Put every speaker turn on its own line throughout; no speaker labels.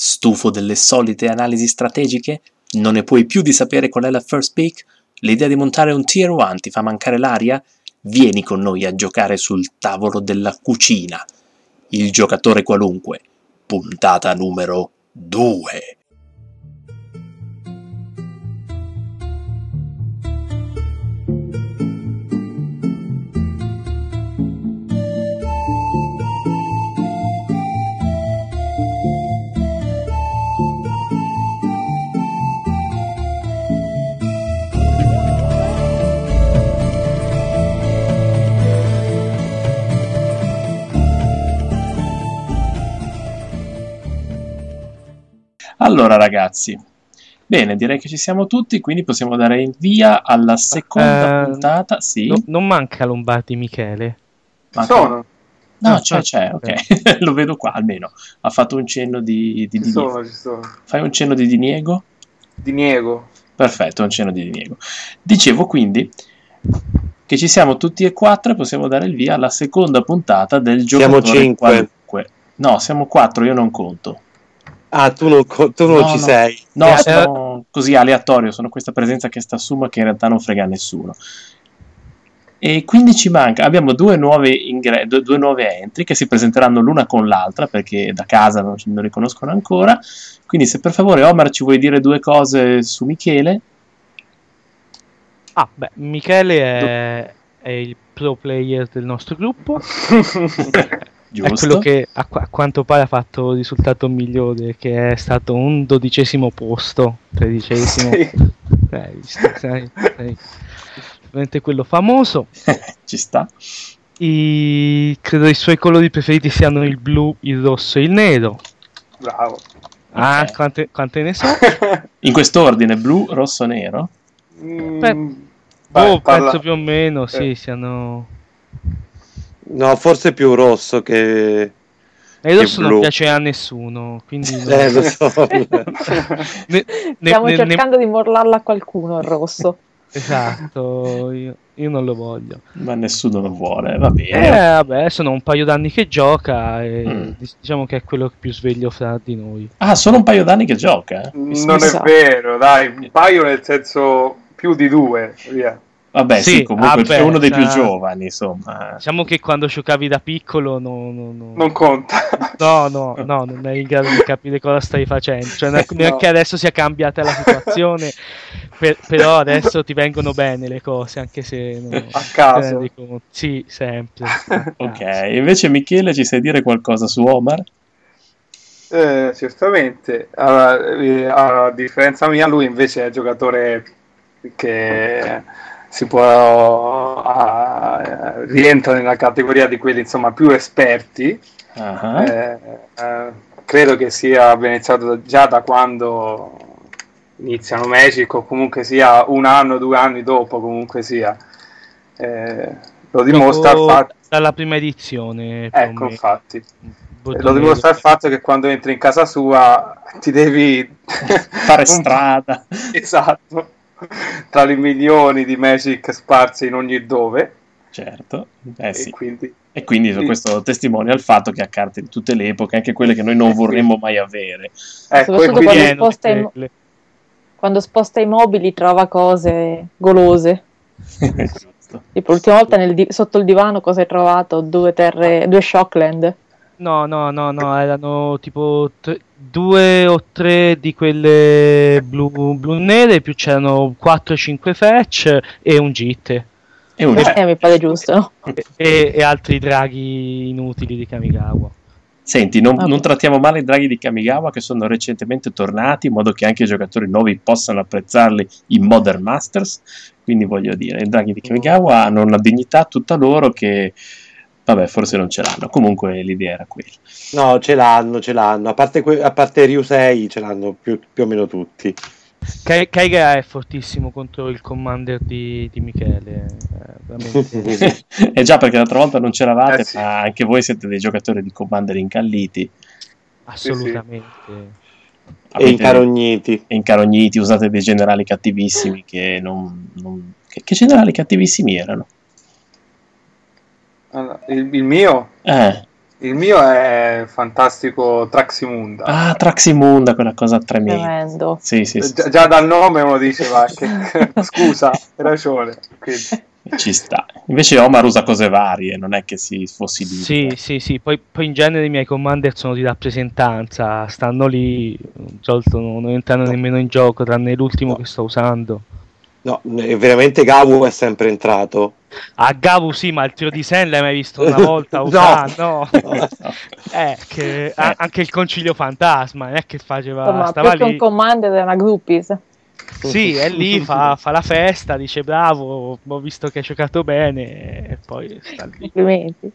Stufo delle solite analisi strategiche? Non ne puoi più di sapere qual è la first pick? L'idea di montare un tier 1 ti fa mancare l'aria? Vieni con noi a giocare sul tavolo della cucina. Il giocatore qualunque. Puntata numero 2. Allora ragazzi, bene, direi che ci siamo tutti, quindi possiamo dare il via alla seconda
Eh,
puntata. Sì,
No- non manca Lombardi Michele.
Ma-
Sono,
No,
Ah,
c'è, c'è, ok. Lo vedo qua almeno. Ha fatto un cenno di, di
ci
diniego.
sono, ci sono.
Fai un cenno di diniego?
Diniego.
Perfetto, un cenno di diniego. Dicevo quindi che ci siamo tutti e quattro e possiamo dare il via alla seconda puntata del
Siamo
giocatore
cinque.
qualunque. No, siamo quattro, io non conto.
Ah, tu non, tu non
No,
ci
no.
sei.
No,
Eh,
sono così aleatorio, sono questa presenza che sta su ma che in realtà non frega a nessuno. E quindi ci manca, abbiamo due nuove, ingre- due, due nuove entry che si presenteranno l'una con l'altra perché da casa non, non riconoscono ancora. Quindi se per favore Omar ci vuoi dire due cose su Michele?
Ah, beh, Michele è, è il pro player del nostro gruppo. È
Giusto.
quello che a, a quanto pare ha fatto il risultato migliore, che è stato un dodicesimo posto, tredicesimo.
Sì.
Eh, hai visto, sei, sei veramente quello famoso.
ci sta.
I, credo i suoi colori preferiti siano il blu, il rosso e il nero.
Bravo.
Ah,
Ok.
quante, quante ne so?
In quest'ordine, blu, rosso, nero.
Mm,
Beh,
vai,
oh,
parla-
penso più o meno, sì,
Eh.
siano...
No, forse più rosso che...
E rosso non
blu.
piace a nessuno, quindi... non-
Eh, lo so.
ne- ne-
Stiamo
ne- ne-
cercando di morlarlo a qualcuno il rosso.
Esatto, io, io non lo voglio.
Ma nessuno lo vuole, va
Eh,
bene.
vabbè, sono un paio d'anni che gioca e
Mm.
diciamo che è quello più sveglio fra di noi.
Ah, sono un paio d'anni che gioca. Mi-
non
mi
è
sa-
vero, dai, un paio nel senso più di due, via.
Vabbè, sì,
Sì,
comunque
vabbè,
è uno dei più
cioè-
giovani, insomma.
Diciamo che quando giocavi da piccolo no, no, no.
Non conta.
No, no, no, non eri in grado di capire cosa stai facendo. Cioè,
No.
neanche adesso sia cambiata la situazione, per- però adesso ti vengono bene le cose, anche se non
A caso.
conto. Sì, sempre. a
Ok, invece Michele ci sai dire qualcosa su Omar?
Eh, certamente, Allora, eh, a differenza mia, lui invece è giocatore che si può ah, rientra nella categoria di quelli insomma più esperti.
Ah,
Eh, eh, credo che sia ben iniziato già da quando iniziano Magic o comunque sia un anno, due anni dopo, comunque sia. Eh, lo dimostra il fatto,
dalla prima edizione.
ecco
meno.
infatti,
Bottomero.
lo dimostra il fatto che quando entri in casa sua ti devi
Fare strada.
Esatto, tra i milioni di Magic sparsi in ogni dove.
Certo, eh
E
sì.
quindi
E quindi
Sì.
questo testimonia il fatto che ha carte di tutte le epoche, anche quelle che noi non vorremmo mai avere.
ecco, e
quando
Pieno
sposta i-. Quando sposta i mobili trova cose golose. Tipo l'ultima volta nel di- sotto il divano cosa hai trovato? Due terre, due Shockland.
No, no, no, no, erano tipo tre- due o tre di quelle blu, blu nere, più c'erano 4-5 fetch e un JIT.
E un
Eh, mi pare giusto?
E, e altri draghi inutili di Kamigawa.
Senti, non, non trattiamo male i draghi di Kamigawa che sono recentemente tornati in modo che anche i giocatori nuovi possano apprezzarli in Modern Masters. Quindi voglio dire, i draghi di Kamigawa hanno una dignità tutta loro che, vabbè, forse non ce l'hanno. Comunque l'idea era quella.
No, ce l'hanno, ce l'hanno. A parte, que- a parte Ryusei ce l'hanno più, più o meno tutti.
Kai- Kaiga è fortissimo contro il commander di, di Michele. eh,
e già perché l'altra volta non c'eravate,
Eh sì.
ma anche voi siete dei giocatori di Commander incalliti.
assolutamente.
E
Avete-
incarogniti.
e incarogniti, usate dei generali cattivissimi che non... non- Che, che generali cattivissimi erano?
Allora, il, il mio
Eh,
Il mio è il fantastico Traximunda.
Ah, Traximunda, quella cosa tremenda.
Tremendo.
Sì, sì, sì,
Già, già dal nome uno diceva che scusa, hai ragione. Quindi,
ci sta. Invece Omar usa cose varie, non è che si fossilizza.
Sì, sì, sì. Poi, poi in genere i miei commander sono di rappresentanza, stanno lì, solito non, non entrano nemmeno in gioco, tranne l'ultimo che sto usando.
No, eh, veramente Gawu è sempre entrato.
A Gavu sì, ma il tiro di Sen l'hai mai visto una volta usare? No.
No.
Eh, che a- anche il concilio fantasma, non è che faceva...
Insomma,
stava
più che un
lì...
commander è una groupies.
Sì, è lì, fa, fa la festa, dice bravo, ho visto che hai giocato bene e poi sta lì.
Complimenti.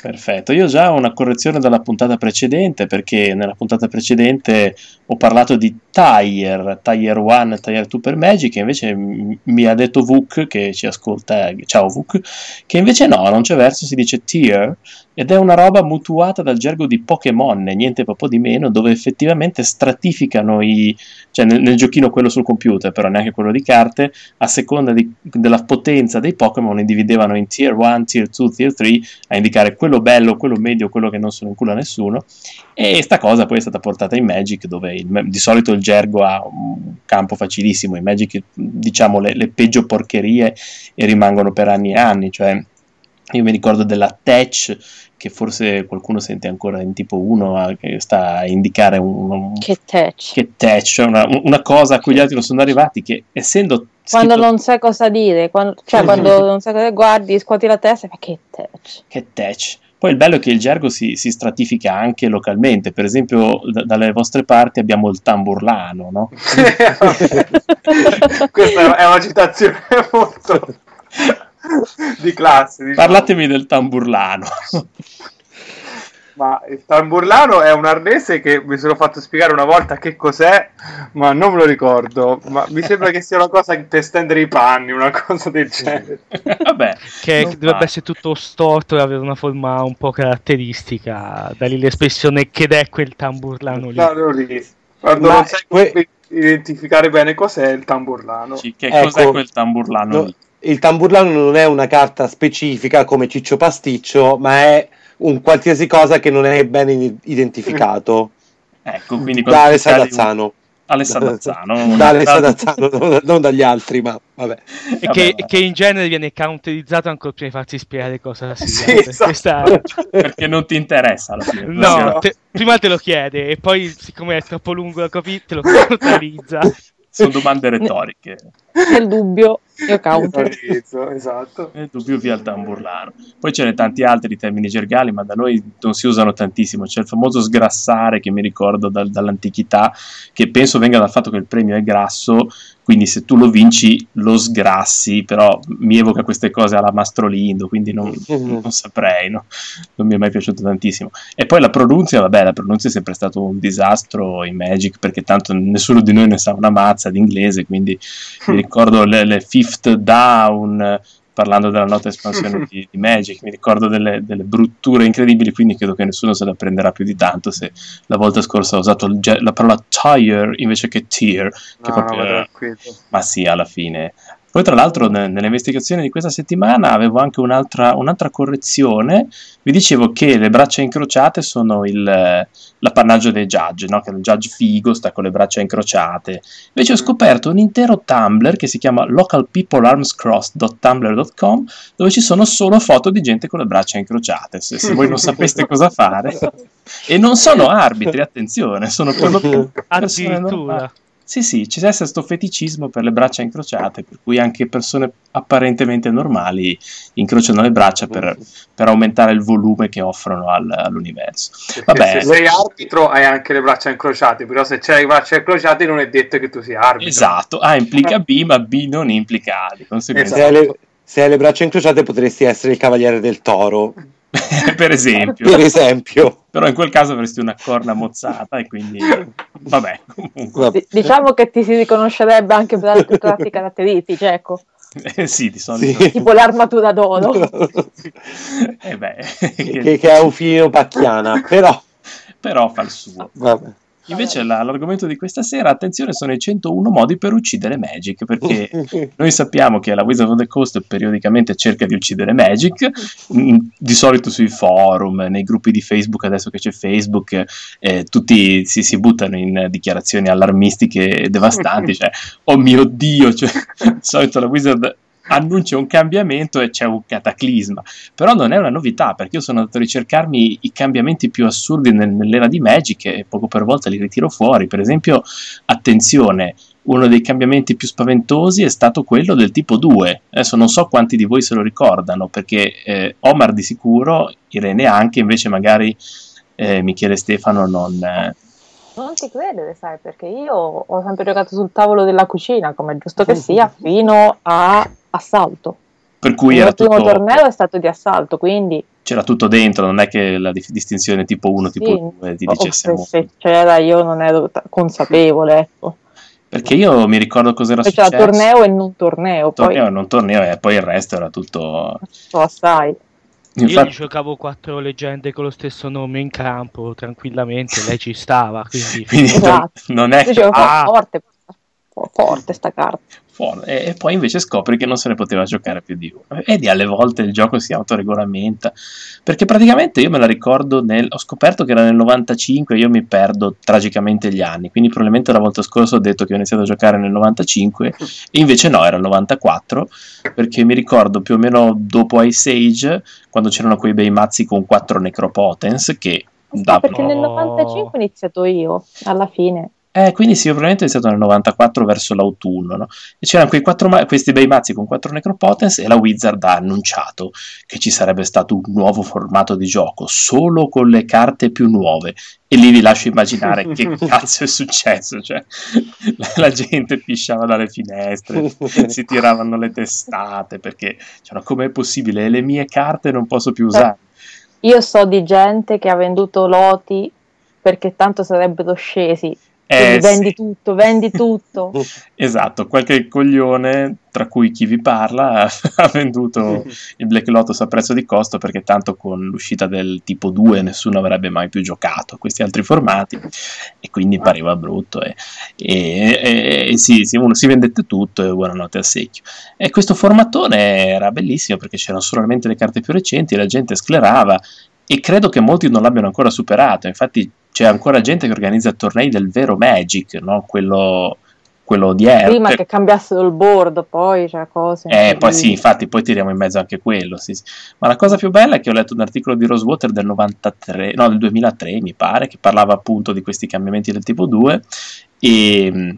Perfetto, io già ho una correzione dalla puntata precedente perché nella puntata precedente ho parlato di Tire, Tire 1, Tire 2 per Magic e invece mi ha detto Vuk che ci ascolta, ciao Vuk, che invece no, non c'è verso, si dice Tier ed è una roba mutuata dal gergo di Pokémon, niente proprio di meno, dove effettivamente stratificano i, cioè nel, nel giochino quello sul computer, però neanche quello di carte, a seconda di- della potenza dei Pokémon li dividevano in Tier 1, Tier 2, Tier 3 a indicare quello bello, quello medio, quello che non sono in culo a nessuno. E sta cosa poi è stata portata in Magic, dove il- di solito il gergo ha un campo facilissimo. In Magic, diciamo, le, le peggio porcherie e rimangono per anni e anni. Cioè, io mi ricordo della Tech, che forse qualcuno sente ancora in tipo 1, che sta a indicare un, un-
Che touch.
che Tech, cioè una, una cosa a cui gli altri non sono arrivati, che essendo
Quando
scritto-
non sai cosa dire, quando, cioè quando non sai cosa guardi, scuoti la testa e fai che touch.
che tech. Poi il bello è che il gergo si, si stratifica anche localmente, per esempio d- dalle vostre parti abbiamo il tamburlano, no?
Questa è una citazione molto di classe. diciamo.
Parlatemi del tamburlano.
Ma il tamburlano è un arnese che mi sono fatto spiegare una volta che cos'è, ma non me lo ricordo. Ma mi sembra che sia una cosa per stendere i panni, una cosa del genere.
Vabbè,
Che dovrebbe
fa.
essere tutto storto e avere una forma un po' caratteristica. Da lì l'espressione che è quel tamburlano lì.
No, no, lì. Quando
Ma
non sai
que-
identificare bene cos'è il tamburlano.
Sì, che
Ecco.
cos'è quel tamburlano?
No,
lì?
Il tamburlano non è una carta specifica come Ciccio Pasticcio, ma è un qualsiasi cosa che non è ben identificato.
Ecco, quindi
Da
quando
Alessa
ti cadi un-
Dazzano.
Alessa Dazzano.
Da Alessa Dazzano, non, dagli altri, ma vabbè.
E
Vabbè,
che,
vabbè.
che in genere viene counterizzato ancora prima di farsi spiegare cosa sia.
Sì, esatto.
questa-
Perché non ti interessa alla fine.
No, te- prima te lo chiede e poi siccome è troppo lungo da capire te lo counterizza.
Sono domande retoriche.
Nel dubbio, io.
Utilizzo, esatto.
Nel dubbio via il tamburlano. Poi ce ne tanti altri termini gergali, ma da noi non si usano tantissimo. C'è il famoso sgrassare che mi ricordo dal- dall'antichità, che penso venga dal fatto che il premio è grasso, quindi se tu lo vinci lo sgrassi, però mi evoca queste cose alla Mastrolindo, quindi non, non saprei, no? non mi è mai piaciuto tantissimo. E poi la pronuncia, vabbè, la pronuncia è sempre stato un disastro in Magic, perché tanto nessuno di noi ne sa una mazza d'inglese, quindi mi ricordo le, le Fifth Down, parlando della nota espansione di, di Magic, mi ricordo delle, delle brutture incredibili, quindi credo che nessuno se la prenderà più di tanto se la volta scorsa ho usato il la parola tire invece che tier, che
No,
proprio...
no.
Ma sì, alla fine. Poi, tra l'altro, ne- nelle investigazioni di questa settimana avevo anche un'altra, un'altra correzione. Vi dicevo che le braccia incrociate sono il, l'appannaggio dei judge, no? che il judge figo sta con le braccia incrociate. Invece ho scoperto un intero Tumblr che si chiama localpeoplearmscrossed.tumblr.com dove ci sono solo foto di gente con le braccia incrociate. Se, se voi non sapeste cosa fare. E non sono arbitri, attenzione, sono per lo più persone normali. Sì, sì, ci deve essere questo feticismo per le braccia incrociate, per cui anche persone apparentemente normali incrociano le braccia per, per aumentare il volume che offrono al- all'universo. Vabbè.
se sei arbitro hai anche le braccia incrociate, però se c'hai le braccia incrociate non è detto che tu sia arbitro.
Esatto, A implica B, ma B non implica A, di conseguenza,
Se hai, le, se hai le braccia incrociate potresti essere il cavaliere del toro,
per esempio.
per esempio.
Però in quel caso avresti una corna mozzata e quindi, vabbè.
Di- Diciamo che ti si riconoscerebbe anche per altri tratti caratteristici, ecco,
eh, sì, di solito.
Sì.
tipo l'armatura d'oro.
Eh beh,
che, che è un filino pacchiana, però
però fa il suo.
vabbè.
Invece la- l'argomento di questa sera, attenzione, sono i 101 modi per uccidere Magic, perché noi sappiamo che la Wizard of the Coast periodicamente cerca di uccidere Magic, mm, di solito sui forum, nei gruppi di Facebook, adesso che c'è Facebook, eh, tutti si, si buttano in dichiarazioni allarmistiche e devastanti, cioè, oh mio Dio, cioè, di solito la Wizard annuncia un cambiamento e c'è un cataclisma. Però non è una novità, perché io sono andato a ricercarmi i cambiamenti più assurdi nel- nell'era di Magic e poco per volta li ritiro fuori. Per esempio, attenzione, uno dei cambiamenti più spaventosi è stato quello del tipo 2. Adesso non so quanti di voi se lo ricordano, perché eh, Omar di sicuro, Irene anche, invece magari eh, Michele e Stefano non... eh,
Non ti credere, sai, perché io ho sempre giocato sul tavolo della cucina, come è giusto che sia, fino a assalto.
per cui
Il
era
primo
tutto,
torneo è stato di assalto, quindi
c'era tutto dentro, non è che la distinzione tipo 1,
sì,
tipo 2 ti dicesse
se, se c'era io non ero t- consapevole, ecco.
Perché io mi ricordo cos'era
c'era
successo.
torneo e non torneo,
torneo
poi
e non torneo e poi il resto era tutto
so assai.
Io
infatti
gli giocavo quattro leggende con lo stesso nome in campo tranquillamente, lei ci stava, quindi
quindi non-
Esatto.
non è
Dicevo,
ah,
forte, fo- forte sta carta.
Fuori. e, e poi invece scopri che non se ne poteva giocare più di uno e di alle volte il gioco si autoregolamenta perché praticamente io me la ricordo nel, ho scoperto che era nel 95 io mi perdo tragicamente gli anni quindi probabilmente la volta scorsa ho detto che ho iniziato a giocare nel 95 e invece no era il 94 perché mi ricordo più o meno dopo Ice Age quando c'erano quei bei mazzi con 4 Necropotence che
Ah,
davano
perché nel
No.
95 ho iniziato io, alla fine.
Eh, quindi sì, probabilmente ho iniziato nel 94 verso l'autunno, no? E c'erano quei quattro ma- questi bei mazzi con 4 Necropotence e la Wizard ha annunciato che ci sarebbe stato un nuovo formato di gioco, solo con le carte più nuove. E lì vi lascio immaginare che cazzo è successo, cioè la, gente pisciava dalle finestre, si tiravano le testate perché, cioè, com'è possibile? E le mie carte non posso più usare.
Io so di gente che ha venduto loti perché tanto sarebbero scesi.
Eh,
vendi
sì.
tutto, vendi tutto.
Esatto, qualche coglione, tra cui chi vi parla, ha venduto il Black Lotus a prezzo di costo perché tanto con l'uscita del tipo 2 nessuno avrebbe mai più giocato a questi altri formati e quindi pareva brutto e, e- e- e sì, sì, uno si vendette tutto e buonanotte al secchio. E questo formatone era bellissimo perché c'erano solamente le carte più recenti, la gente sclerava e credo che molti non l'abbiano ancora superato, infatti c'è ancora gente che organizza tornei del vero Magic, no? quello, quello odierno.
Prima
Per-
che cambiassero il board, poi c'è cose.
eh, poi sì, infatti, poi tiriamo in mezzo anche quello. sì, sì. Ma la cosa più bella è che ho letto un articolo di Rosewater del 93, no, del 2003, mi pare, che parlava appunto di questi cambiamenti del tipo 2 e,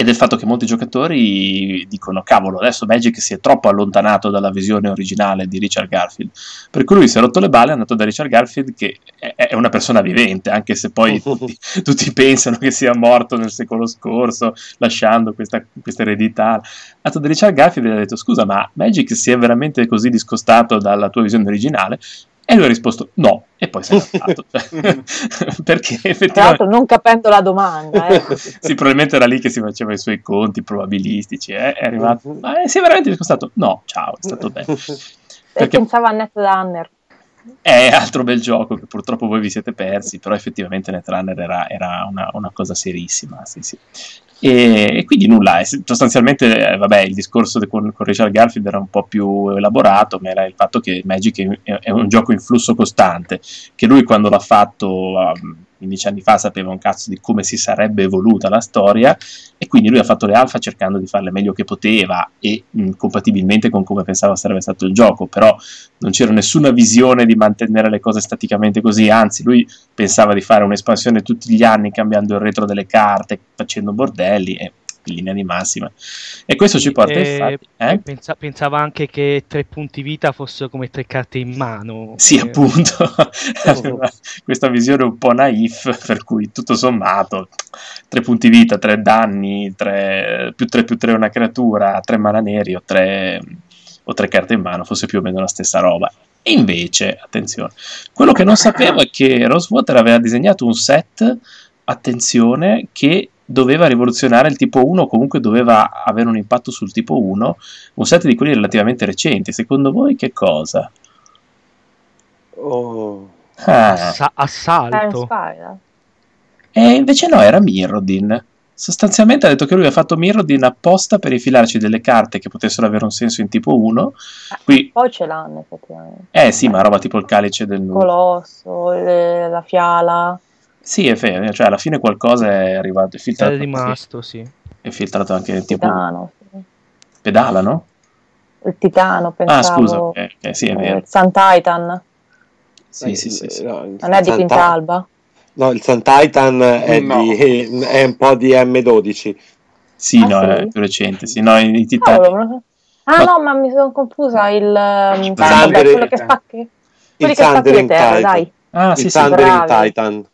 e del fatto che molti giocatori dicono: cavolo, adesso Magic si è troppo allontanato dalla visione originale di Richard Garfield. Per cui lui si è rotto le balle è andato da Richard Garfield, che è, è una persona vivente, anche se poi tutti, tutti pensano che sia morto nel secolo scorso, lasciando questa, questa eredità. È andato da Richard Garfield e gli ha detto: Scusa, ma Magic si è veramente così discostato dalla tua visione originale? E lui ha risposto no, e poi se n'è andato. Perché
Tra
effettivamente
l'altro non capendo la domanda, eh.
sì, probabilmente era lì che si faceva i suoi conti probabilistici. eh, È arrivato, ma eh, si è veramente discostato? No, ciao, è stato bello.
E
Perché
pensava a Netrunner.
è altro bel gioco che purtroppo voi vi siete persi, però effettivamente Netrunner era, era una, una cosa serissima. Sì, sì. E, e quindi nulla, sostanzialmente, eh, vabbè, il discorso con, con Richard Garfield era un po' più elaborato, ma era il fatto che Magic è, è un gioco in flusso costante, che lui quando l'ha fatto um, 15 anni fa sapeva un cazzo di come si sarebbe evoluta la storia e quindi lui ha fatto le alfa cercando di farle meglio che poteva e mh, compatibilmente con come pensava sarebbe stato il gioco, però non c'era nessuna visione di mantenere le cose staticamente così, anzi lui pensava di fare un'espansione tutti gli anni cambiando il retro delle carte, facendo bordelli e linea di massima. E questo ci porta
Eh,
infatti... eh?
pensa- pensava anche che tre punti vita fossero come tre carte in mano.
Sì,
Eh,
appunto, aveva questa visione un po' naif, per cui tutto sommato, tre punti vita, tre danni, tre, più 3 più 3 una creatura, tre mana neri o tre, o tre carte in mano, fosse più o meno la stessa roba. E invece, attenzione, quello che non sapevo è che Rosewater aveva disegnato un set, attenzione, che doveva rivoluzionare il tipo 1, comunque doveva avere un impatto sul tipo 1, un set di quelli relativamente recenti. Secondo voi che cosa?
Oh.
Ah.
assa- assalto.
Spiral.
E invece no, era Mirrodin. Sostanzialmente ha detto che lui ha fatto Mirrodin apposta per infilarci delle carte che potessero avere un senso in tipo 1. Qui,
Poi ce l'hanno effettivamente.
eh sì, ma roba tipo il calice del nulla.
Colosso, le- la fiala.
Sì, è vero, cioè alla fine qualcosa è arrivato, è
È
filtrato,
rimasto, sì.
è filtrato anche
Il
tipo
titano. sì.
pedala, no?
Il titano,
Ah,
pensavo.
scusa, ok, ok, sì, è
eh,
vero.
il Sun Titan.
Sì, sì, sì, sì.
No, il
Non è di
Sun
Quintalba?
No, il Sun Titan è,
No.
di- è un po' di M12.
Sì,
Ah,
no,
sì?
è più recente. Sì, no, i titani.
Cavolo, me lo- Ah
Ma-
no, ma mi sono confusa. Il um,
Thunder-
vabbè, quello che spacchi. Quelli che spacchi le terre,
Titan.
dai.
Ah, sì,
il
sì,
Thundering
bravi.
Titan.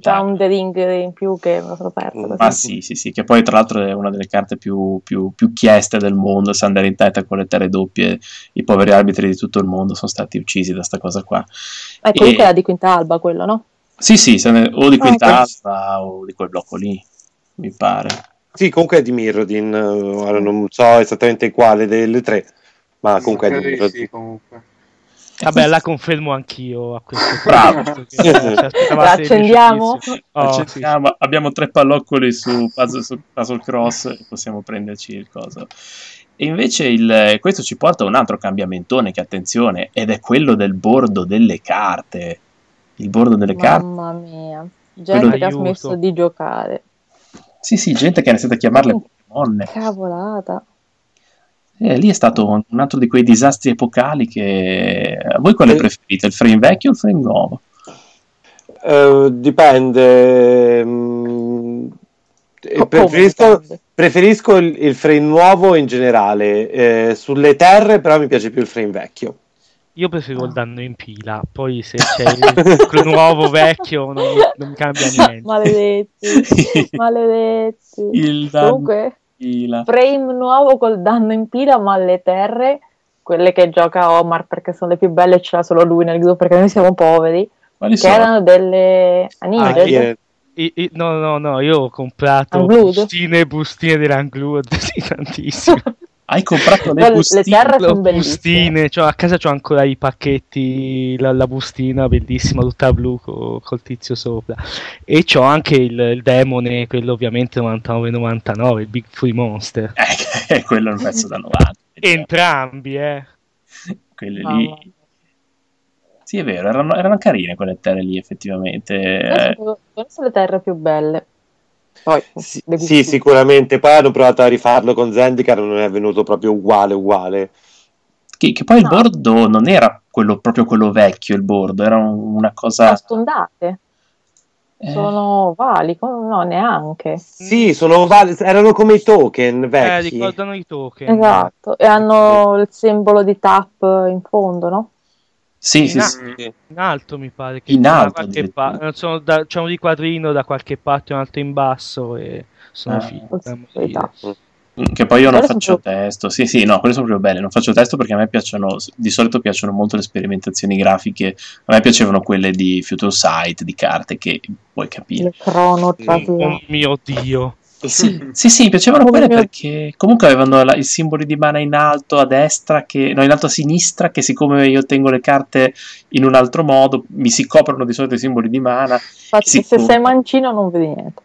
Thunder in
più che sono perso.
Mm.
Ah, sì, sì, sì, che poi tra l'altro è una delle carte più, più, più chieste del mondo. Thunder in Titan con le terre doppie. I poveri arbitri di tutto il mondo sono stati uccisi da sta cosa qua.
Eh, comunque
E-
era di Quintalba quello, no?
Sì, sì, ne- o di
Ah,
Quintalba o di quel blocco lì, mi pare.
Sì, comunque è di Mirrodin. eh, Ora non so esattamente quale delle tre, ma comunque è di
Credo di
Mirrodin.
sì, comunque.
Vabbè, la confermo anch'io a questo punto.
Bravo.
La accendiamo?
Oh, sì,
Abbiamo tre palloccoli su Puzzle, su Puzzle Cross e possiamo prenderci il coso. E invece il- questo ci porta a un altro cambiamentone che attenzione, ed è quello del bordo delle carte. Il bordo delle carte.
Mamma mia.
Quello
Gente che ha smesso di giocare.
Sì, sì, gente che ha iniziato a chiamarle Pokémon.
Cavolata.
E lì è stato un altro di quei disastri epocali che... Voi quale preferite? Il frame vecchio o il frame nuovo?
Eh, dipende. mm, preferisco, preferisco il, il frame nuovo in generale. eh, sulle terre, però, mi piace più il frame vecchio.
Io preferivo il danno in pila, poi se c'è il nuovo vecchio non, non cambia niente.
Maledetti. Maledetti.
il danno
Comunque,
in fila.
frame nuovo col danno in pila, ma le terre, quelle che gioca Omar perché sono le più belle, ce l'ha solo lui nel gruppo perché noi siamo poveri,
Quali
che
sono?
erano delle
Ah,
Anived.
eh,
I- i- no, no, no, io ho comprato
Unglued?
bustine e bustine dell'Unglued, sì, tantissime.
Hai comprato le
Poi le
bustine?
terre
Le
sono bellissime.
bustine, cioè, a casa c'ho ancora i pacchetti, la, la bustina bellissima, tutta blu co- col tizio sopra. E c'ho anche il, il demone, quello ovviamente 99-99, il Big Free Monster.
Eh, quello è un pezzo da 90.
Entrambi, eh.
Quelle
Mamma
lì. Sì, è vero, erano, erano carine quelle terre lì, effettivamente. Eh,
sono le terre più belle. Poi,
sì, sì, sicuramente. Poi hanno provato a rifarlo con Zendikar, non è venuto proprio uguale, uguale.
che, che poi il
No.
bordo non era quello, proprio quello vecchio, il bordo, era un- una cosa...
Sono stondate,
eh,
sono ovali, no, neanche.
Sì, sono ovali, erano come i token
Eh,
vecchi.
ricordano i token.
Esatto, e hanno il simbolo di tap in fondo, no?
Sì, sì,
in,
sì.
Mm.
in alto mi pare che
In alto,
pa- non so, da- c'è uno di quadrino da qualche parte un altro in basso e sono
Ah.
tap.
Mm, Che poi io non
sono
faccio testo. Sì, sì, no, quelle sono proprio belle. Non faccio testo perché a me piacciono, di solito piacciono molto le sperimentazioni grafiche. A me piacevano quelle di Future Sight, di carte che puoi capire.
Il crono traslato.
Oh mio dio.
Sì, sì, sì, mi piacevano quelle
mio-
perché comunque avevano la- i simboli di mana in alto a destra, che, no, in alto a sinistra, che siccome io tengo le carte in un altro modo, mi si coprono di solito i simboli di mana.
Infatti,
Sì,
se
comunque.
sei mancino non vedi niente.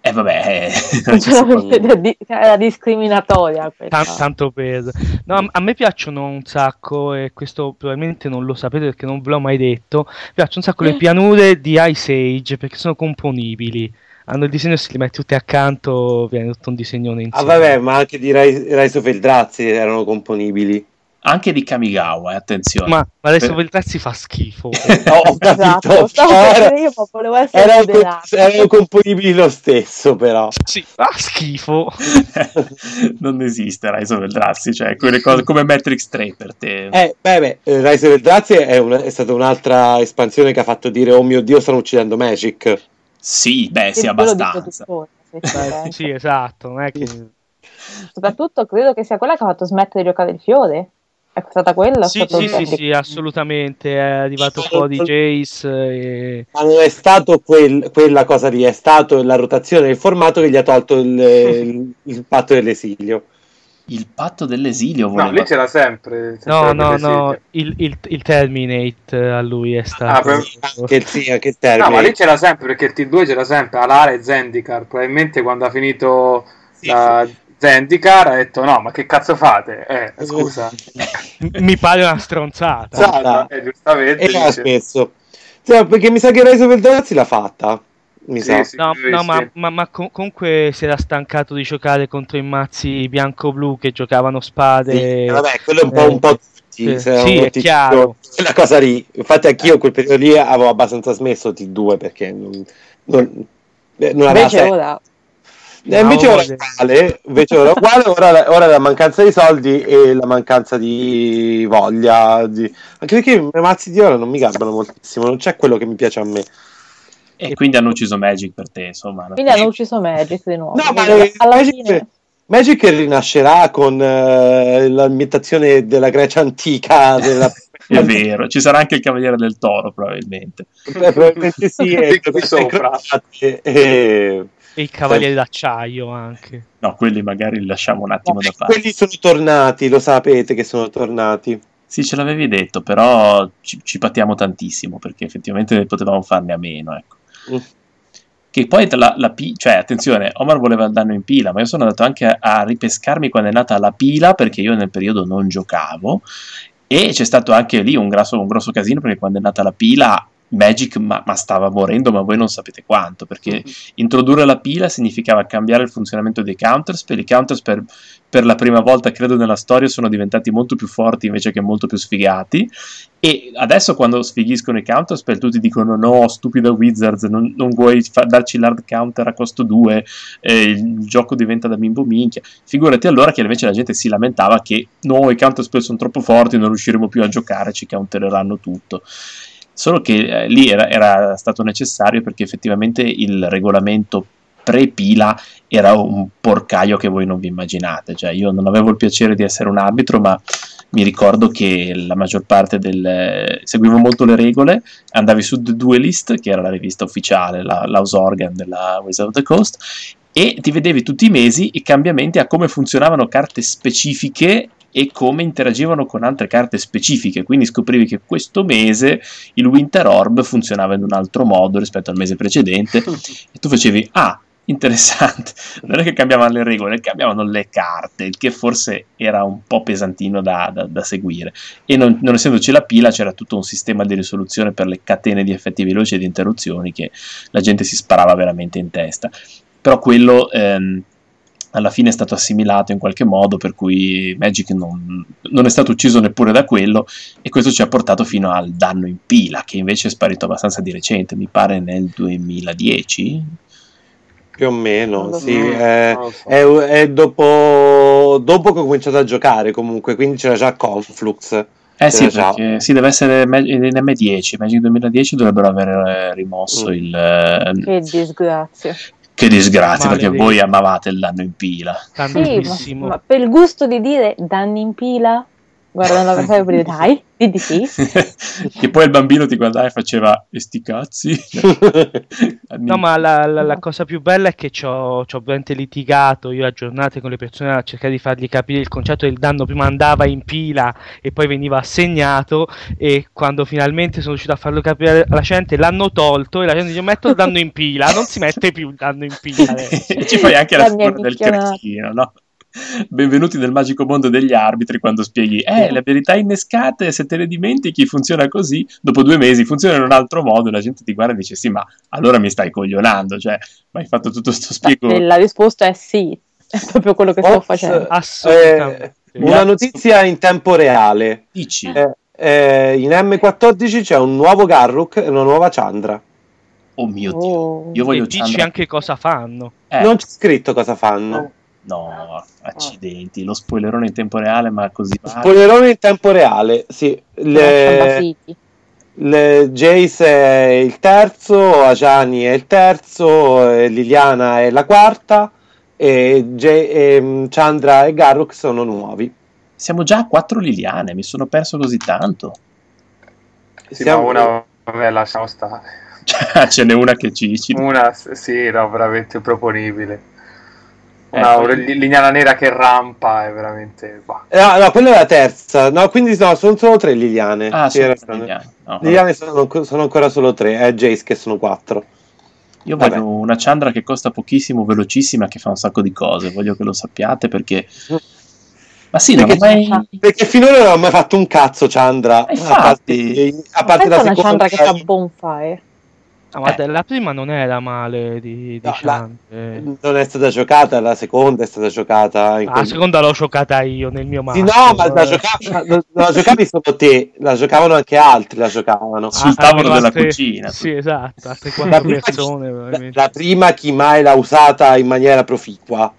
E vabbè, eh,
ce la vedi, è di- è discriminatoria questa.
Tan- tanto per no, a- a me piacciono un sacco e questo probabilmente non lo sapete perché non ve l'ho mai detto mi piacciono un sacco le pianure di Ice Age perché sono componibili hanno il disegno se li metti tutti accanto viene tutto un disegnone
Ah,
insieme
vabbè, ma anche di Rise, of Eldrazi erano componibili.
anche di Kamigawa, eh, attenzione.
ma, ma adesso
Per-
Veltrazzi fa schifo
No, ho capito.
Esatto,
Era-
io, ma volevo essere
erano,
moderato.
erano componibili lo stesso, però.
sì, fa schifo
non esiste Rise of Eldrazi, cioè quelle cose come Matrix 3 per te.
Eh, beh, beh, eh, Rise of Eldrazi è, una- è stata un'altra espansione che ha fatto dire, oh mio Dio, stanno uccidendo Magic.
Sì, beh, sì, abbastanza.
ci
Eh, sì esatto non è che
Soprattutto credo che sia quella che ha fatto smettere di giocare il fiore. È stata quella?
sì, sì, sì, sì, assolutamente è arrivato un po' di Jace e...
Ma non è stato quel- quella cosa lì, è stato la rotazione del formato che gli ha tolto il, il- il patto dell'esilio.
Il patto dell'esilio
No,
voleva...
lì c'era sempre.
No,
sempre
no,
l'esilio.
no, il, il, il Terminate a lui è
Ah,
stato...
per-
Che sì, anche il
No, ma lì c'era sempre perché il T2 c'era sempre Alara e Zendikar. Probabilmente quando ha finito
Sì,
la Zendikar ha detto: No, ma che cazzo fate? Eh, scusa,
Mi pare una stronzata.
Zada, eh, giustamente.
E l'ha
dice,
spesso. Sì, perché mi sa che Rise of the Ragazzi l'ha fatta. Mi
Sì,
sa.
sì,
No, no, ma, ma- ma com- comunque si era stancato di giocare contro i mazzi bianco-blu che giocavano spade.
Sì, vabbè, quello è un po',
eh,
un po' tutti,
sì, è chiaro.
T2. Quella cosa lì. Infatti anch'io in quel periodo lì avevo abbastanza smesso T2 perché non, non, eh, non aveva
Invece
senso.
ora
Eh, invece
No,
ora uguale, invece ora, uguale ora, la- ora la mancanza di soldi e la mancanza di voglia. di- Anche perché i mazzi di ora non mi garbano moltissimo, non c'è quello che mi piace a me.
E quindi hanno ucciso Magic per te, insomma.
quindi hanno ucciso Magic di nuovo.
No, ma
alla
Magic,
fine
Magic rinascerà con eh, l'ambientazione della Grecia antica. Della...
È vero, ci sarà anche il Cavaliere del Toro, probabilmente.
Eh, probabilmente sì, e
Qui sopra.
e- e-
E i cavalieri d'acciaio anche.
No, quelli magari li lasciamo un attimo da parte.
quelli sono tornati, lo sapete che sono tornati.
Sì, ce l'avevi detto, però ci, ci pattiamo tantissimo perché effettivamente potevamo farne a meno, ecco.
Mm.
Che poi la, la pi- cioè attenzione, Omar voleva il danno in pila, ma io sono andato anche a, a ripescarmi quando è nata la pila perché io nel periodo non giocavo e c'è stato anche lì un grosso, un grosso casino perché quando è nata la pila Magic ma, ma stava morendo, ma voi non sapete quanto, perché introdurre la pila significava cambiare il funzionamento dei counterspell. I counterspell per la prima volta, credo, nella storia sono diventati molto più forti invece che molto più sfigati. E adesso, quando sfighiscono i counterspell, tutti dicono: No, stupida Wizards, non, non vuoi fa- darci l'hard counter a costo 2, eh, il gioco diventa da bimbo minchia. Figurati allora che invece la gente si lamentava che no, i counterspell sono troppo forti, non riusciremo più a giocare, ci countereranno tutto. Solo che eh, lì era, era stato necessario perché effettivamente il regolamento pre-pila era un porcaio che voi non vi immaginate. Cioè, io non avevo il piacere di essere un arbitro, ma mi ricordo che la maggior parte del. seguivo molto le regole, andavi su The Duelist, che era la rivista ufficiale, la, l'house organ della Wizard of the Coast, e ti vedevi tutti i mesi i cambiamenti a come funzionavano carte specifiche e come interagivano con altre carte specifiche. Quindi scoprivi che questo mese il Winter Orb funzionava in un altro modo rispetto al mese precedente, e tu facevi: Ah, interessante. Non è che cambiavano le regole, cambiavano le carte, il che forse era un po' pesantino da, da- da seguire. E non, non essendoci la pila, c'era tutto un sistema di risoluzione per le catene di effetti veloci e di interruzioni che la gente si sparava veramente in testa. Però quello. ehm, alla fine è stato assimilato in qualche modo, per cui Magic non, non è stato ucciso neppure da quello, e questo ci ha portato fino al danno in pila, che invece è sparito abbastanza di recente, mi pare nel 2010.
Più o meno,
Non lo
sì.
so.
È,
so.
è- è dopo, dopo che ho cominciato a giocare comunque, quindi c'era già Conflux.
Eh sì,
Eh,
perché sì, deve essere Mag- in M10, Magic 2010 dovrebbero aver eh, rimosso
Mm.
il... eh,
che disgrazia.
che disgrazia, perché
Maledetto.
voi amavate il danno in pila.
Sì,
Tantissimo.
ma, ma per il gusto di dire danni in pila, guardando l'avversario per dire dai, di di sì.
che poi il bambino ti guardava e faceva e sti cazzi.
No, ma la, la- la cosa più bella è che ci ho ci ho veramente litigato io a giornate con le persone a cercare di fargli capire il concetto del danno. Prima andava in pila e poi veniva assegnato. E quando finalmente sono riuscito a farlo capire alla gente, l'hanno tolto. E la gente dice: Metto il danno in pila. Non si mette più il danno in pila.
e ci fai anche la
La
figura del cretino, no? Benvenuti nel magico mondo degli arbitri quando spieghi, eh, le abilità innescate, se te le dimentichi, funziona così, dopo due mesi funziona in un altro modo, e la gente ti guarda e dice, sì, ma allora mi stai coglionando, cioè, ma hai fatto tutto sto spiego...
La risposta è sì, è proprio quello che sto
Ops.
facendo.
Assolutamente.
Eh, una notizia in tempo reale.
Dici,
Eh, eh, in M14 c'è un nuovo Garruk e una nuova Chandra.
oh mio Dio,
Oh.
io voglio
e dici
Chandra-
anche cosa fanno.
Eh,
Non c'è scritto cosa fanno.
No, accidenti, lo spoilerone in tempo reale, ma così male.
Spoilerone in tempo reale, sì. Le, le- Jace è il terzo, Ajani è il terzo, eh, Liliana è la quarta e, Ja- e, mm, Chandra e Garruk sono nuovi.
Siamo già a quattro Liliane, mi sono perso così tanto.
Sì,
Siamo-
ma una, vabbè, lasciamo stare.
Ce n'è una che ci... ci...
Una, sì, no, veramente improponibile. Una
Eh,
li- lignana nera che rampa è veramente... bah.
Eh, No, no, quella è la terza. No, quindi no, sono solo tre Liliane.
Ah,
Sì,
sono. Liliane. No,
Liliane sono, sono ancora solo tre, è Jace che sono quattro.
Io
Vabbè.
voglio una Chandra che costa pochissimo, velocissima, che fa un sacco di cose. Voglio che lo sappiate perché. Ma sì,
Perché-
mai.
Perché finora non ho mai fatto un cazzo, Chandra.
Eh,
A parte,
infatti.
a parte la
una
seconda.
Chandra che fa bonfire.
Ah, guarda, la prima non era male di, di
No, la-
Chandra.
Non è stata giocata, la seconda è stata giocata in
Ah,
quel-
la seconda l'ho giocata io nel mio
Sì,
mazzo.
no, ma la,
eh.
giocavi, la, la giocavi solo te, la giocavano anche altri, la giocavano.
Sul
Ah,
tavolo della
altre-
cucina.
Sì, esatto, altre
La
quattro
prima,
persone.
la,
probabilmente.
la prima chi mai l'ha usata in maniera proficua.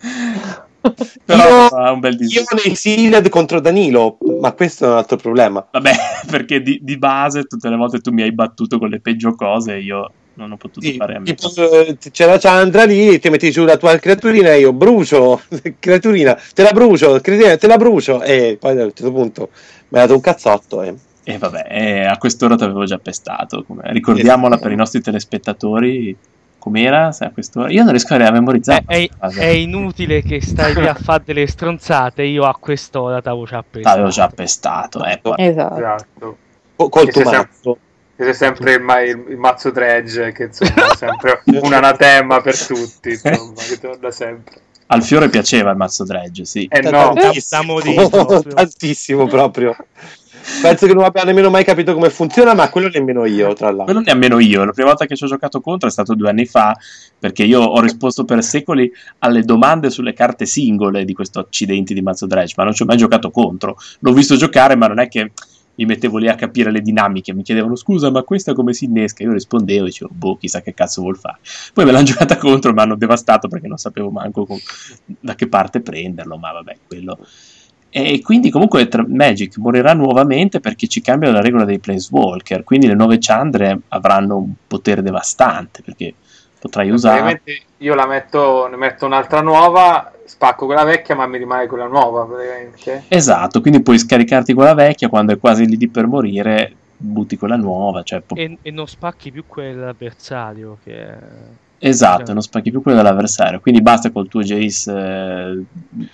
Però
Io-
un bel
Io
disegno.
nei Sealed contro Danilo, ma questo è un altro problema.
Vabbè, perché di, di base tutte le volte tu mi hai battuto con le peggio cose e io non ho potuto
Sì,
fare a
eh, c'era Chandra lì, ti metti giù la tua creaturina e io brucio, creaturina, te la brucio, creaturina, te la brucio e poi a un certo punto mi ha dato un cazzotto e...
E vabbè, eh, a quest'ora ti avevo già pestato. come- Ricordiamola per i nostri telespettatori. Com'era se a quest'ora? Io non riesco a memorizzare.
È, è- è inutile che stai lì a fare delle stronzate. Io a quest'ora t'avevo già preso.
T'avevo già pestato. Eh, poi-
Esatto.
Esatto.
co- col tuo mazzo.
Che c'è sempre il, ma- il- mazzo dredge, che insomma è sempre un anatema per tutti, insomma, che torna sempre.
Al fiore piaceva il mazzo dredge, sì.
Eh no,
proprio.
tantissimo proprio. Penso che non abbia nemmeno mai capito come funziona, ma quello nemmeno io, tra l'altro.
Quello nemmeno io. La prima volta che ci ho giocato contro è stato due anni fa, perché io ho risposto per secoli alle domande sulle carte singole di questo accidenti di mazzo dredge, ma non ci ho mai giocato contro. L'ho visto giocare, ma non è che mi mettevo lì a capire le dinamiche. Mi chiedevano scusa, ma questa come si innesca? Io rispondevo e dicevo, boh, chissà che cazzo vuol fare. Poi me l'hanno giocata contro, mi hanno devastato perché non sapevo manco con- da che parte prenderlo, ma vabbè, quello. E quindi comunque Magic morirà nuovamente perché ci cambiano la regola dei Planeswalker, quindi le nuove Chandre avranno un potere devastante perché potrai usare...
praticamente io la metto, ne metto un'altra nuova, spacco quella vecchia, ma mi rimane quella nuova praticamente.
Esatto, quindi puoi scaricarti quella vecchia quando è quasi lì per morire, butti quella nuova, cioè
E, e non spacchi più quell'avversario che.
Esatto,
Cioè-
non spacchi più quello dell'avversario. Quindi basta col tuo Jace eh,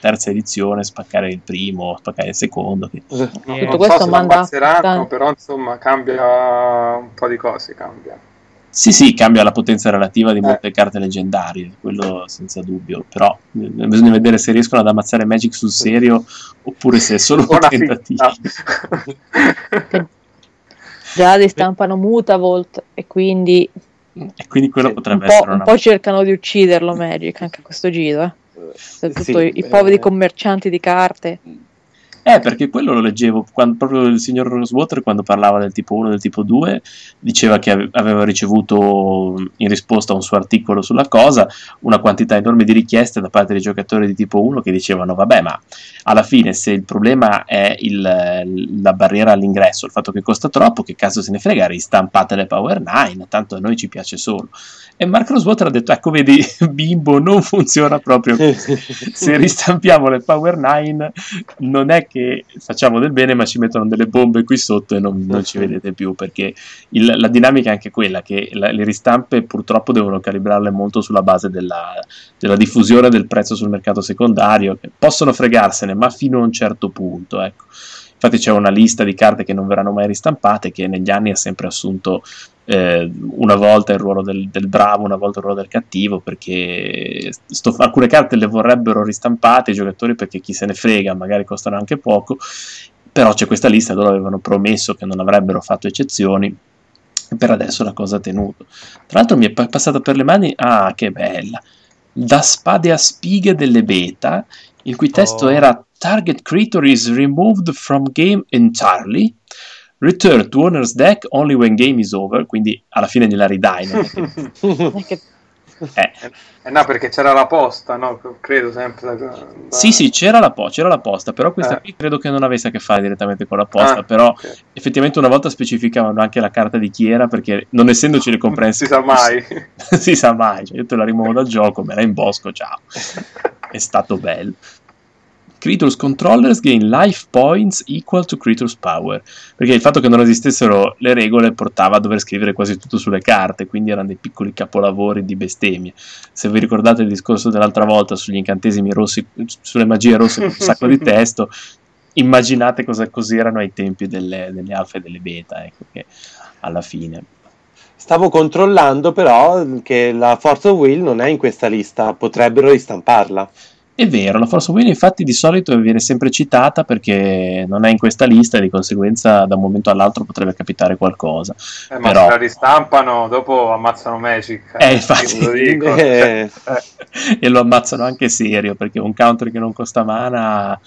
terza edizione spaccare il primo, spaccare il secondo. che-
Eh,
non
Tutto
so
questo
se lo
manda
ammazzeranno,
tan-
però insomma cambia un po' di cose, cambia.
Sì, sì, cambia la potenza relativa di
Eh.
molte carte leggendarie, quello senza dubbio. Però eh, bisogna vedere se riescono ad ammazzare Magic sul serio oppure se è solo un tentativo.
Già ristampano Mutavolt e quindi
E quindi quello
Sì,
potrebbe
un po',
essere
un
una.
po' cercano di ucciderlo Magic anche a questo giro. Eh. Soprattutto
Sì,
i,
eh,
poveri commercianti di carte.
Eh, perché quello lo leggevo quando, proprio il signor Rosewater quando parlava del tipo 1 e del tipo 2, diceva che ave- aveva ricevuto in risposta a un suo articolo sulla cosa una quantità enorme di richieste da parte dei giocatori di tipo 1 che dicevano vabbè ma alla fine se il problema è il- la barriera all'ingresso, il fatto che costa troppo, che cazzo se ne frega, ristampate le Power 9, tanto a noi ci piace solo. E Mark Rosewater ha detto ecco vedi bimbo non funziona proprio se ristampiamo le Power 9 non è che facciamo del bene ma ci mettono delle bombe qui sotto e non, non ci vedete più perché il- la dinamica è anche quella che la- le ristampe purtroppo devono calibrarle molto sulla base della, della diffusione del prezzo sul mercato secondario che possono fregarsene ma fino a un certo punto ecco. infatti c'è una lista di carte che non verranno mai ristampate che negli anni ha sempre assunto eh, una volta il ruolo del, del bravo, una volta il ruolo del cattivo, perché sto- alcune carte le vorrebbero ristampate i giocatori perché chi se ne frega, magari costano anche poco, però c'è questa lista, loro avevano promesso che non avrebbero fatto eccezioni. e Per adesso la cosa ha tenuto. Tra l'altro mi è pa- passata per le mani, ah che bella, da spade a spighe delle beta, il cui testo
Oh.
era Target creature is removed from game entirely. Return to owner's deck only when game is over, quindi alla fine gliela ridai.
Perché
eh,
Eh no, perché c'era la posta, no? Credo sempre. da- da-
Sì, sì, c'era la, po- c'era la posta, però questa
Eh.
qui credo che non avesse a che fare direttamente con la posta,
Ah,
però
ok.
effettivamente una volta specificavano anche la carta di chi era, perché non essendoci le
Non
comprehensive...
si sa mai.
si sa mai, cioè, io te la rimuovo dal gioco, me la imbosco, ciao. È stato bello. Creatures controllers gain life points equal to creatures power. Perché il fatto che non esistessero le regole portava a dover scrivere quasi tutto sulle carte, quindi erano dei piccoli capolavori di bestemmie. Se vi ricordate il discorso dell'altra volta sugli incantesimi rossi, sulle magie rosse con un sacco di testo, immaginate cosa cos'erano ai tempi delle, delle alfa e delle beta, ecco che alla fine.
Stavo controllando però che la Force of Will non è in questa lista, potrebbero ristamparla.
È vero, la Force of Will infatti di solito viene sempre citata perché non è in questa lista e di conseguenza da un momento all'altro potrebbe capitare qualcosa.
Eh, ma
Però-
se la ristampano, dopo ammazzano Magic.
Eh, infatti.
Io lo dico.
Eh,
Eh,
e lo ammazzano anche serio perché un counter che non costa mana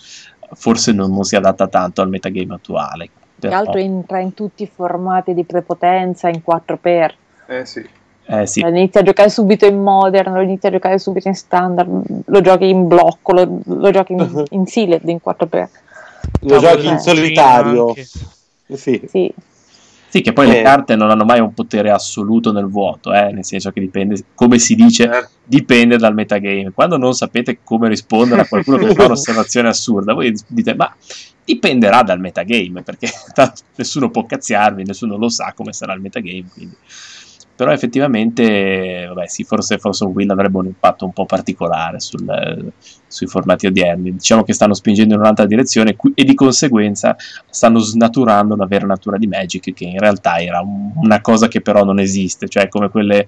forse non, non si adatta tanto al metagame attuale.
Che
Però-
altro entra in tutti i formati di prepotenza in 4x.
eh, sì.
Eh, sì.
Lo inizi a giocare subito in modern, lo inizi a giocare subito in standard, lo giochi in blocco, lo, lo giochi in, in sealed in 4x.
lo giochi in
eh.
solitario. Sì.
Sì,
Sì, che poi le
Eh.
carte non hanno mai un potere assoluto nel vuoto, eh, nel senso che dipende, come si dice,
Certo.
dipende dal metagame. Quando non sapete come rispondere a qualcuno che fa un'osservazione assurda, voi dite, ma dipenderà dal metagame, perché tanto nessuno può cazziarvi, nessuno lo sa come sarà il metagame. Quindi. Però effettivamente, vabbè, sì, forse Force of Will avrebbe un impatto un po' particolare sul- sui formati odierni. Diciamo che stanno spingendo in un'altra direzione e di conseguenza stanno snaturando la vera natura di Magic, che in realtà era un- una cosa che però non esiste, cioè come quelle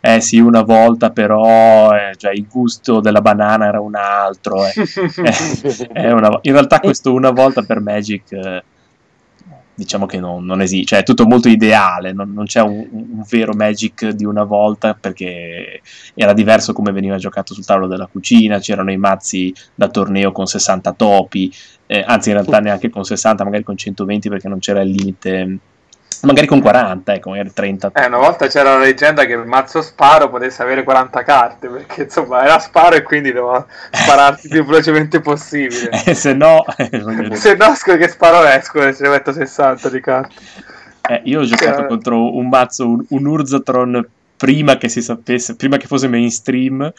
eh sì, una volta però eh, cioè, il gusto della banana era un altro. eh. Eh, una- in realtà questo una volta per Magic eh, diciamo che non, non esiste, cioè è tutto molto ideale, non, non c'è un, un vero Magic di una volta perché era diverso come veniva giocato sul tavolo della cucina, c'erano i mazzi da torneo con 60 topi, eh, anzi in realtà neanche con 60, magari con 120 perché non c'era il limite, magari con 40, ecco, magari 30
Eh, una volta c'era la leggenda che il mazzo sparo potesse avere 40 carte, perché insomma era sparo e quindi doveva spararti il più velocemente possibile.
Eh, se no,
Se no, che sparo è? Scusa, se ne metto 60 di carte.
eh, io ho giocato
Cioè-
contro un mazzo, un, un Urzatron prima che si sapesse, prima che fosse mainstream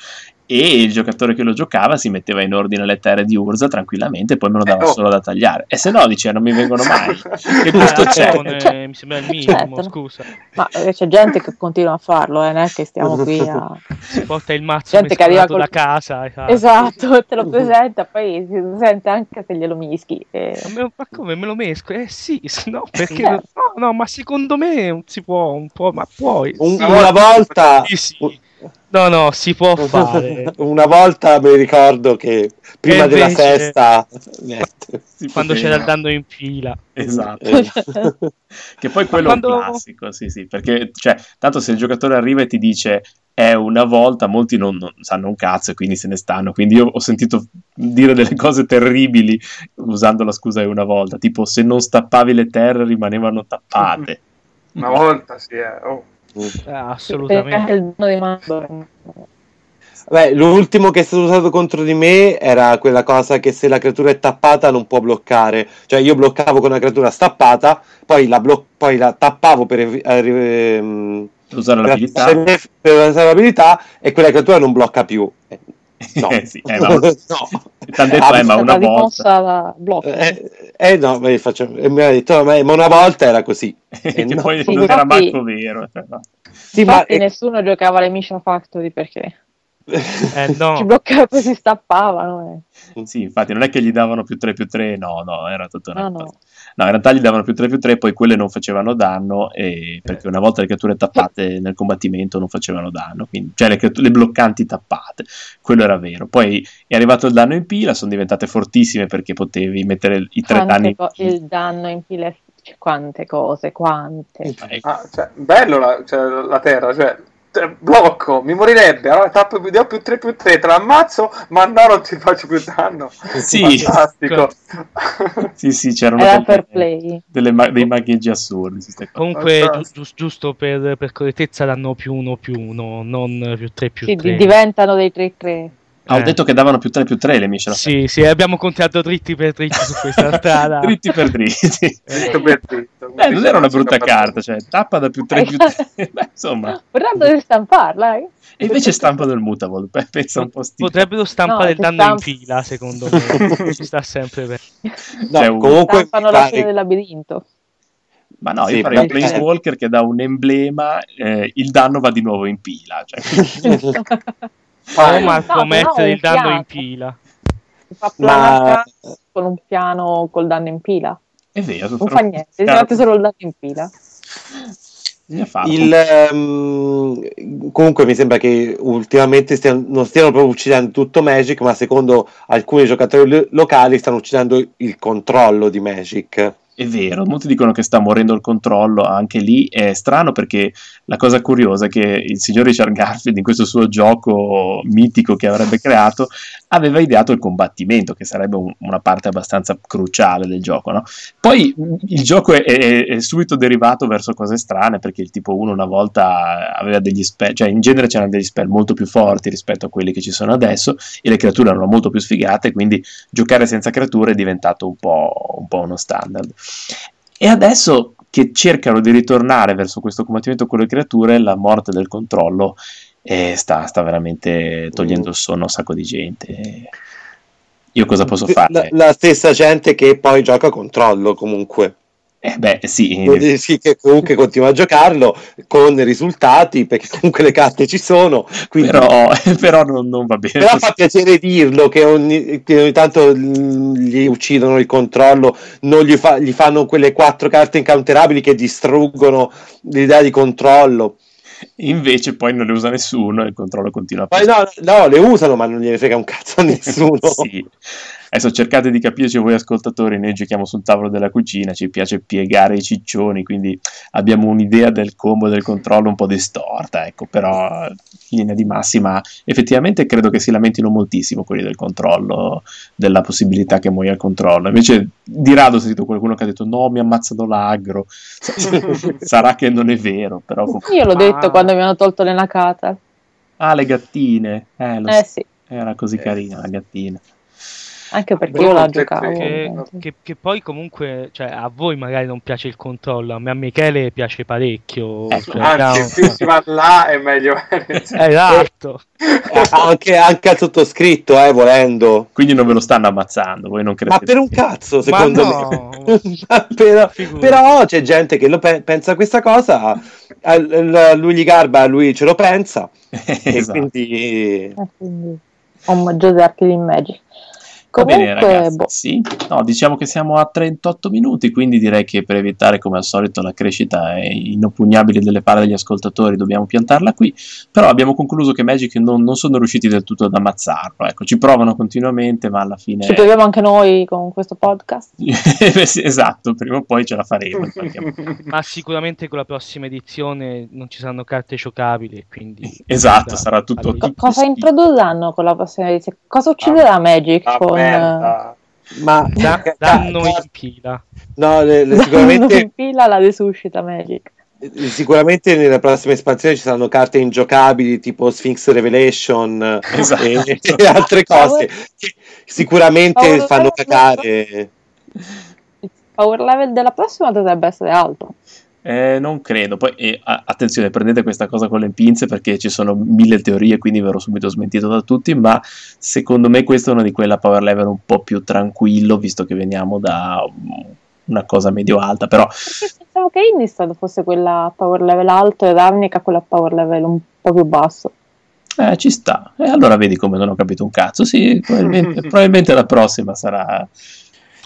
e il giocatore che lo giocava si metteva in ordine le terre di Urza tranquillamente e poi me lo dava
Eh, oh.
solo da tagliare. E se no, dice, non mi vengono mai. Che gusto
Eh,
c'è?
ragione,
Cioè-
mi sembra il minimo,
certo.
scusa.
ma eh, c'è gente che continua a farlo, eh, non è che stiamo qui a...
Si porta il mazzo
Gente che arriva col-
da casa. Esatto.
Esatto, te lo presenta, poi si sente anche se glielo mischi. e-
Ma, me- ma come me lo mesco? Eh sì, no, perché
Certo.
no, no, ma secondo me si può un po', ma puoi.
Un-
Una
una volta,
Sì, sì. No, no, si può fare.
una volta mi ricordo che prima
E
della
invece-
festa,
Quando c'era il danno in fila.
Esatto.
Eh,
Che poi quello è
quando-
un classico, sì, sì, perché cioè, tanto se il giocatore arriva e ti dice è una volta, molti non, non sanno un cazzo e quindi se ne stanno. Quindi io ho sentito dire delle cose terribili usando la scusa è una volta, tipo se non stappavi le terre rimanevano tappate.
Una volta sì, eh. Oh.
Eh,
Anche
assolutamente.
il dono di Mandorn.
Beh, l'ultimo che è stato usato contro di me era quella cosa che se la creatura è tappata non può bloccare. Cioè io bloccavo con una creatura stappata, poi la, blo- poi la tappavo per, evi- eh, ehm,
Per usare
per,
l'abilità.
per usare l'abilità e quella creatura non blocca più. Eh, No.
Eh sì, eh, ma-
no.
Detto,
Ah,
eh, ma una volta.
la.
Eh, eh, no, beh, faccio- e mi ha detto, ma, una volta era così.
che
no.
poi
Sì,
non era
infatti-
manco vero. no.
Sì, ma
Infatti
eh,
nessuno giocava alle Misha Factory perché
Eh, no.
ci bloccava poi si stappavano. eh.
Sì, infatti non è che gli davano più 3 più 3, no, no, era tutta una
No,
cosa.
No.
In realtà gli davano più 3 più 3, poi quelle non facevano danno, e- perché una volta le creature tappate nel combattimento non facevano danno, quindi, cioè le, creature- le bloccanti tappate, quello era vero. Poi è arrivato il danno in pila, sono diventate fortissime perché potevi mettere i tre
Quante
danni in
co-
pila.
il danno in fila cioè, quante cose, quante.
Ecco.
Ah, cioè, bello la, cioè, la terra, cioè, cioè, blocco, mi morirebbe, allora tappo più, ho più 3 più 3, te l'ammazzo, ma no, non ti faccio più danno.
Sì,
Fantastico.
sì, sì, c'erano
Era
delle- delle ma- dei magheggi assurdi.
Comunque, giu- giusto per, per correttezza, danno più uno più uno, non più 3 più
Sì,
3.
di- diventano dei 3-3.
Ah, ho
Eh.
detto che davano più 3 più 3 le misce.
Sì, sì, abbiamo contato dritti per dritti su questa strada.
dritti per dritti.
Dritto per dritto.
Eh, non era una brutta carta, cioè tappa da più 3 più 3. Beh, insomma.
Vorrebbe di stamparla, eh?
E invece stampano il mutable. Pensa un po' sti.
Potrebbero stampare
No,
il
ci
danno
stamp-
in fila, secondo me. Ci sta sempre bene.
No,
un-
comunque
Stampano la fine del labirinto.
Ma no,
Sì,
io farei un
però-
Planeswalker che da un emblema eh, il danno va di nuovo in pila. Cioè,
Oh,
Eh,
Marco,
no, però
mettere
un
il danno in pila.
Si fa
Ma
con un piano col danno in pila.
è vero.
Non
però-
fa niente, si mette solo il danno in pila.
Il, ehm, comunque mi sembra che ultimamente stiano- non stiano proprio uccidendo tutto Magic, ma secondo alcuni giocatori lo- locali stanno uccidendo il controllo di Magic.
È vero, molti dicono che sta morendo il controllo, anche lì è strano perché la cosa curiosa è che il signor Richard Garfield in questo suo gioco mitico che avrebbe creato aveva ideato il combattimento, che sarebbe un- una parte abbastanza cruciale del gioco. No? Poi il gioco è, è- è subito derivato verso cose strane perché il tipo 1 una volta aveva degli spell, cioè in genere c'erano degli spell molto più forti rispetto a quelli che ci sono adesso e le creature erano molto più sfigate, quindi giocare senza creature è diventato un po', un po' uno standard. E adesso che cercano di ritornare verso questo combattimento con le creature, la morte del controllo eh, sta, sta veramente togliendo il sonno a un sacco di gente. Io cosa posso
La,
fare?
la stessa gente che poi gioca controllo comunque.
Eh, beh, sì,
sì, che comunque continua a giocarlo con risultati perché comunque le carte ci sono. Quindi...
però, però non, non va bene.
Però fa piacere dirlo che ogni, che ogni tanto gli uccidono il controllo, non gli, fa- gli fanno quelle quattro carte incounterabili che distruggono l'idea di controllo.
Invece poi non le usa nessuno e il controllo continua a
no, no, le usano, ma non gliene frega un cazzo a nessuno.
sì. Adesso cercate di capirci voi ascoltatori, noi giochiamo sul tavolo della cucina, ci piace piegare i ciccioni, quindi abbiamo un'idea del combo e del controllo un po' distorta, ecco, però in linea di massima effettivamente credo che si lamentino moltissimo quelli del controllo, della possibilità che muoia il controllo. Invece di rado ho sentito qualcuno che ha detto no, mi ammazzano l'agro. Sarà che non è vero, però
Io l'ho
Ah.
detto quando mi hanno tolto le Nakata.
Ah, le gattine. Eh, lo
Eh
so,
sì,
era così
Eh,
carina
sì.
la gattina.
Anche perché
Boh,
io la
e
giocavo.
Che, che- che poi comunque, cioè, a voi magari non piace il controllo, a me a Michele piace parecchio.
Ecco,
cioè,
Anzi, più si va là è meglio è.
Esatto.
anche, anche al sottoscritto, eh, volendo.
Quindi non ve lo stanno ammazzando, voi non
Ma
credete.
per un cazzo, secondo
no.
me. Ma però, però c'è gente che lo pe- pensa questa cosa, lui gli garba, lui ce lo pensa. E
Esatto.
quindi
Eh, quindi omaggio di Arcade in Magic.
Va bene
Comunque,
ragazzi,
boh,
sì. No, diciamo che siamo a 38 minuti, quindi direi che per evitare come al solito la crescita è inoppugnabile delle palle degli ascoltatori dobbiamo piantarla qui, però abbiamo concluso che Magic non, non sono riusciti del tutto ad ammazzarlo, ecco, ci provano continuamente ma alla fine...
ci proviamo anche noi con questo podcast.
Sì, esatto, prima o poi ce la faremo.
Ma sicuramente con la prossima edizione non ci saranno carte giocabili, quindi...
Esatto, sarà tutto...
Allora,
Co-
tutto
cosa
schifo.
introdurranno con la prossima edizione? Cosa ucciderà Magic
Ah,
con...
merda.
ma
Da- danno in pila.
no, le- le-
in
sicuramente,
fila la desuscita Magic.
sicuramente nella prossima espansione ci saranno carte ingiocabili tipo Sphinx Revelation
Esatto.
e, e altre cose che sicuramente
Power-
fanno cacare.
Il power level della prossima dovrebbe essere alto.
Eh, non credo. Poi, eh, attenzione, prendete questa cosa con le pinze perché ci sono mille teorie, quindi verrò subito smentito da tutti. Ma secondo me, questa è una di quelle a power level un po' più tranquillo, visto che veniamo da mm, una cosa medio-alta. Però,
pensavo che Innistrad fosse quella power level alto e Ravnica quella power level un po' più basso.
eh, ci sta. E allora vedi come non ho capito un cazzo. Sì, probabilmente, probabilmente la prossima sarà.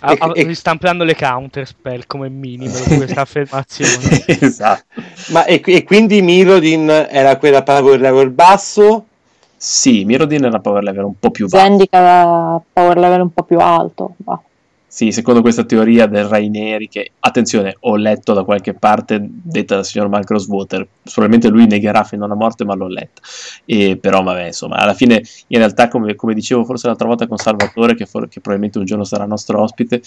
A- a-
E-
ristampando le counter spell come minimo questa affermazione.
esatto.
Ma e, e quindi Mirodin era quella power level basso?
Sì, Mirodin era power level un po' più basso.
Zendika a power level un po' più alto. va.
Sì, secondo questa teoria del Raineri, che attenzione, ho letto da qualche parte detta dal signor Mark Rosewater, probabilmente lui negherà fino alla morte, ma l'ho letta. E, però, vabbè, insomma, alla fine, in realtà, come, come dicevo forse l'altra volta con Salvatore, che, for- che probabilmente un giorno sarà nostro ospite,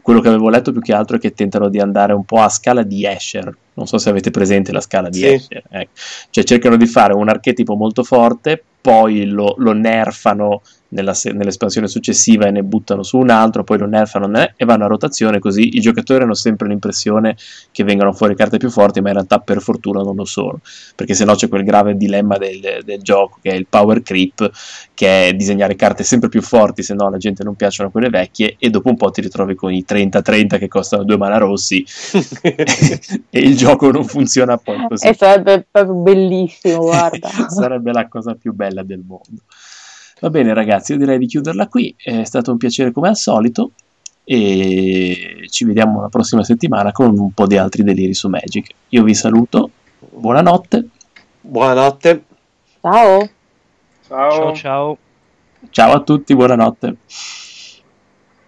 quello che avevo letto più che altro è che tentano di andare un po' a scala di Escher. Non so se avete presente la scala di
Sì.
Escher. ecco. Cioè, cercano di fare un archetipo molto forte poi lo, lo nerfano nella, nell'espansione successiva e ne buttano su un altro, poi lo nerfano ne, e vanno a rotazione, così i giocatori hanno sempre l'impressione che vengano fuori carte più forti, ma in realtà per fortuna non lo sono, perché sennò c'è quel grave dilemma del, del gioco che è il power creep, che è disegnare carte sempre più forti, se no alla gente non piacciono quelle vecchie, e dopo un po' ti ritrovi con i 30-30 che costano due mana rossi e il gioco non funziona poi così.
E sarebbe proprio bellissimo, guarda.
sarebbe la cosa più bella del mondo. Va bene ragazzi, io direi di chiuderla qui, è stato un piacere come al solito e ci vediamo la prossima settimana con un po' di altri deliri su Magic. Io vi saluto, buonanotte.
Buonanotte.
Ciao.
Ciao.
Ciao ciao.
Ciao a tutti, buonanotte.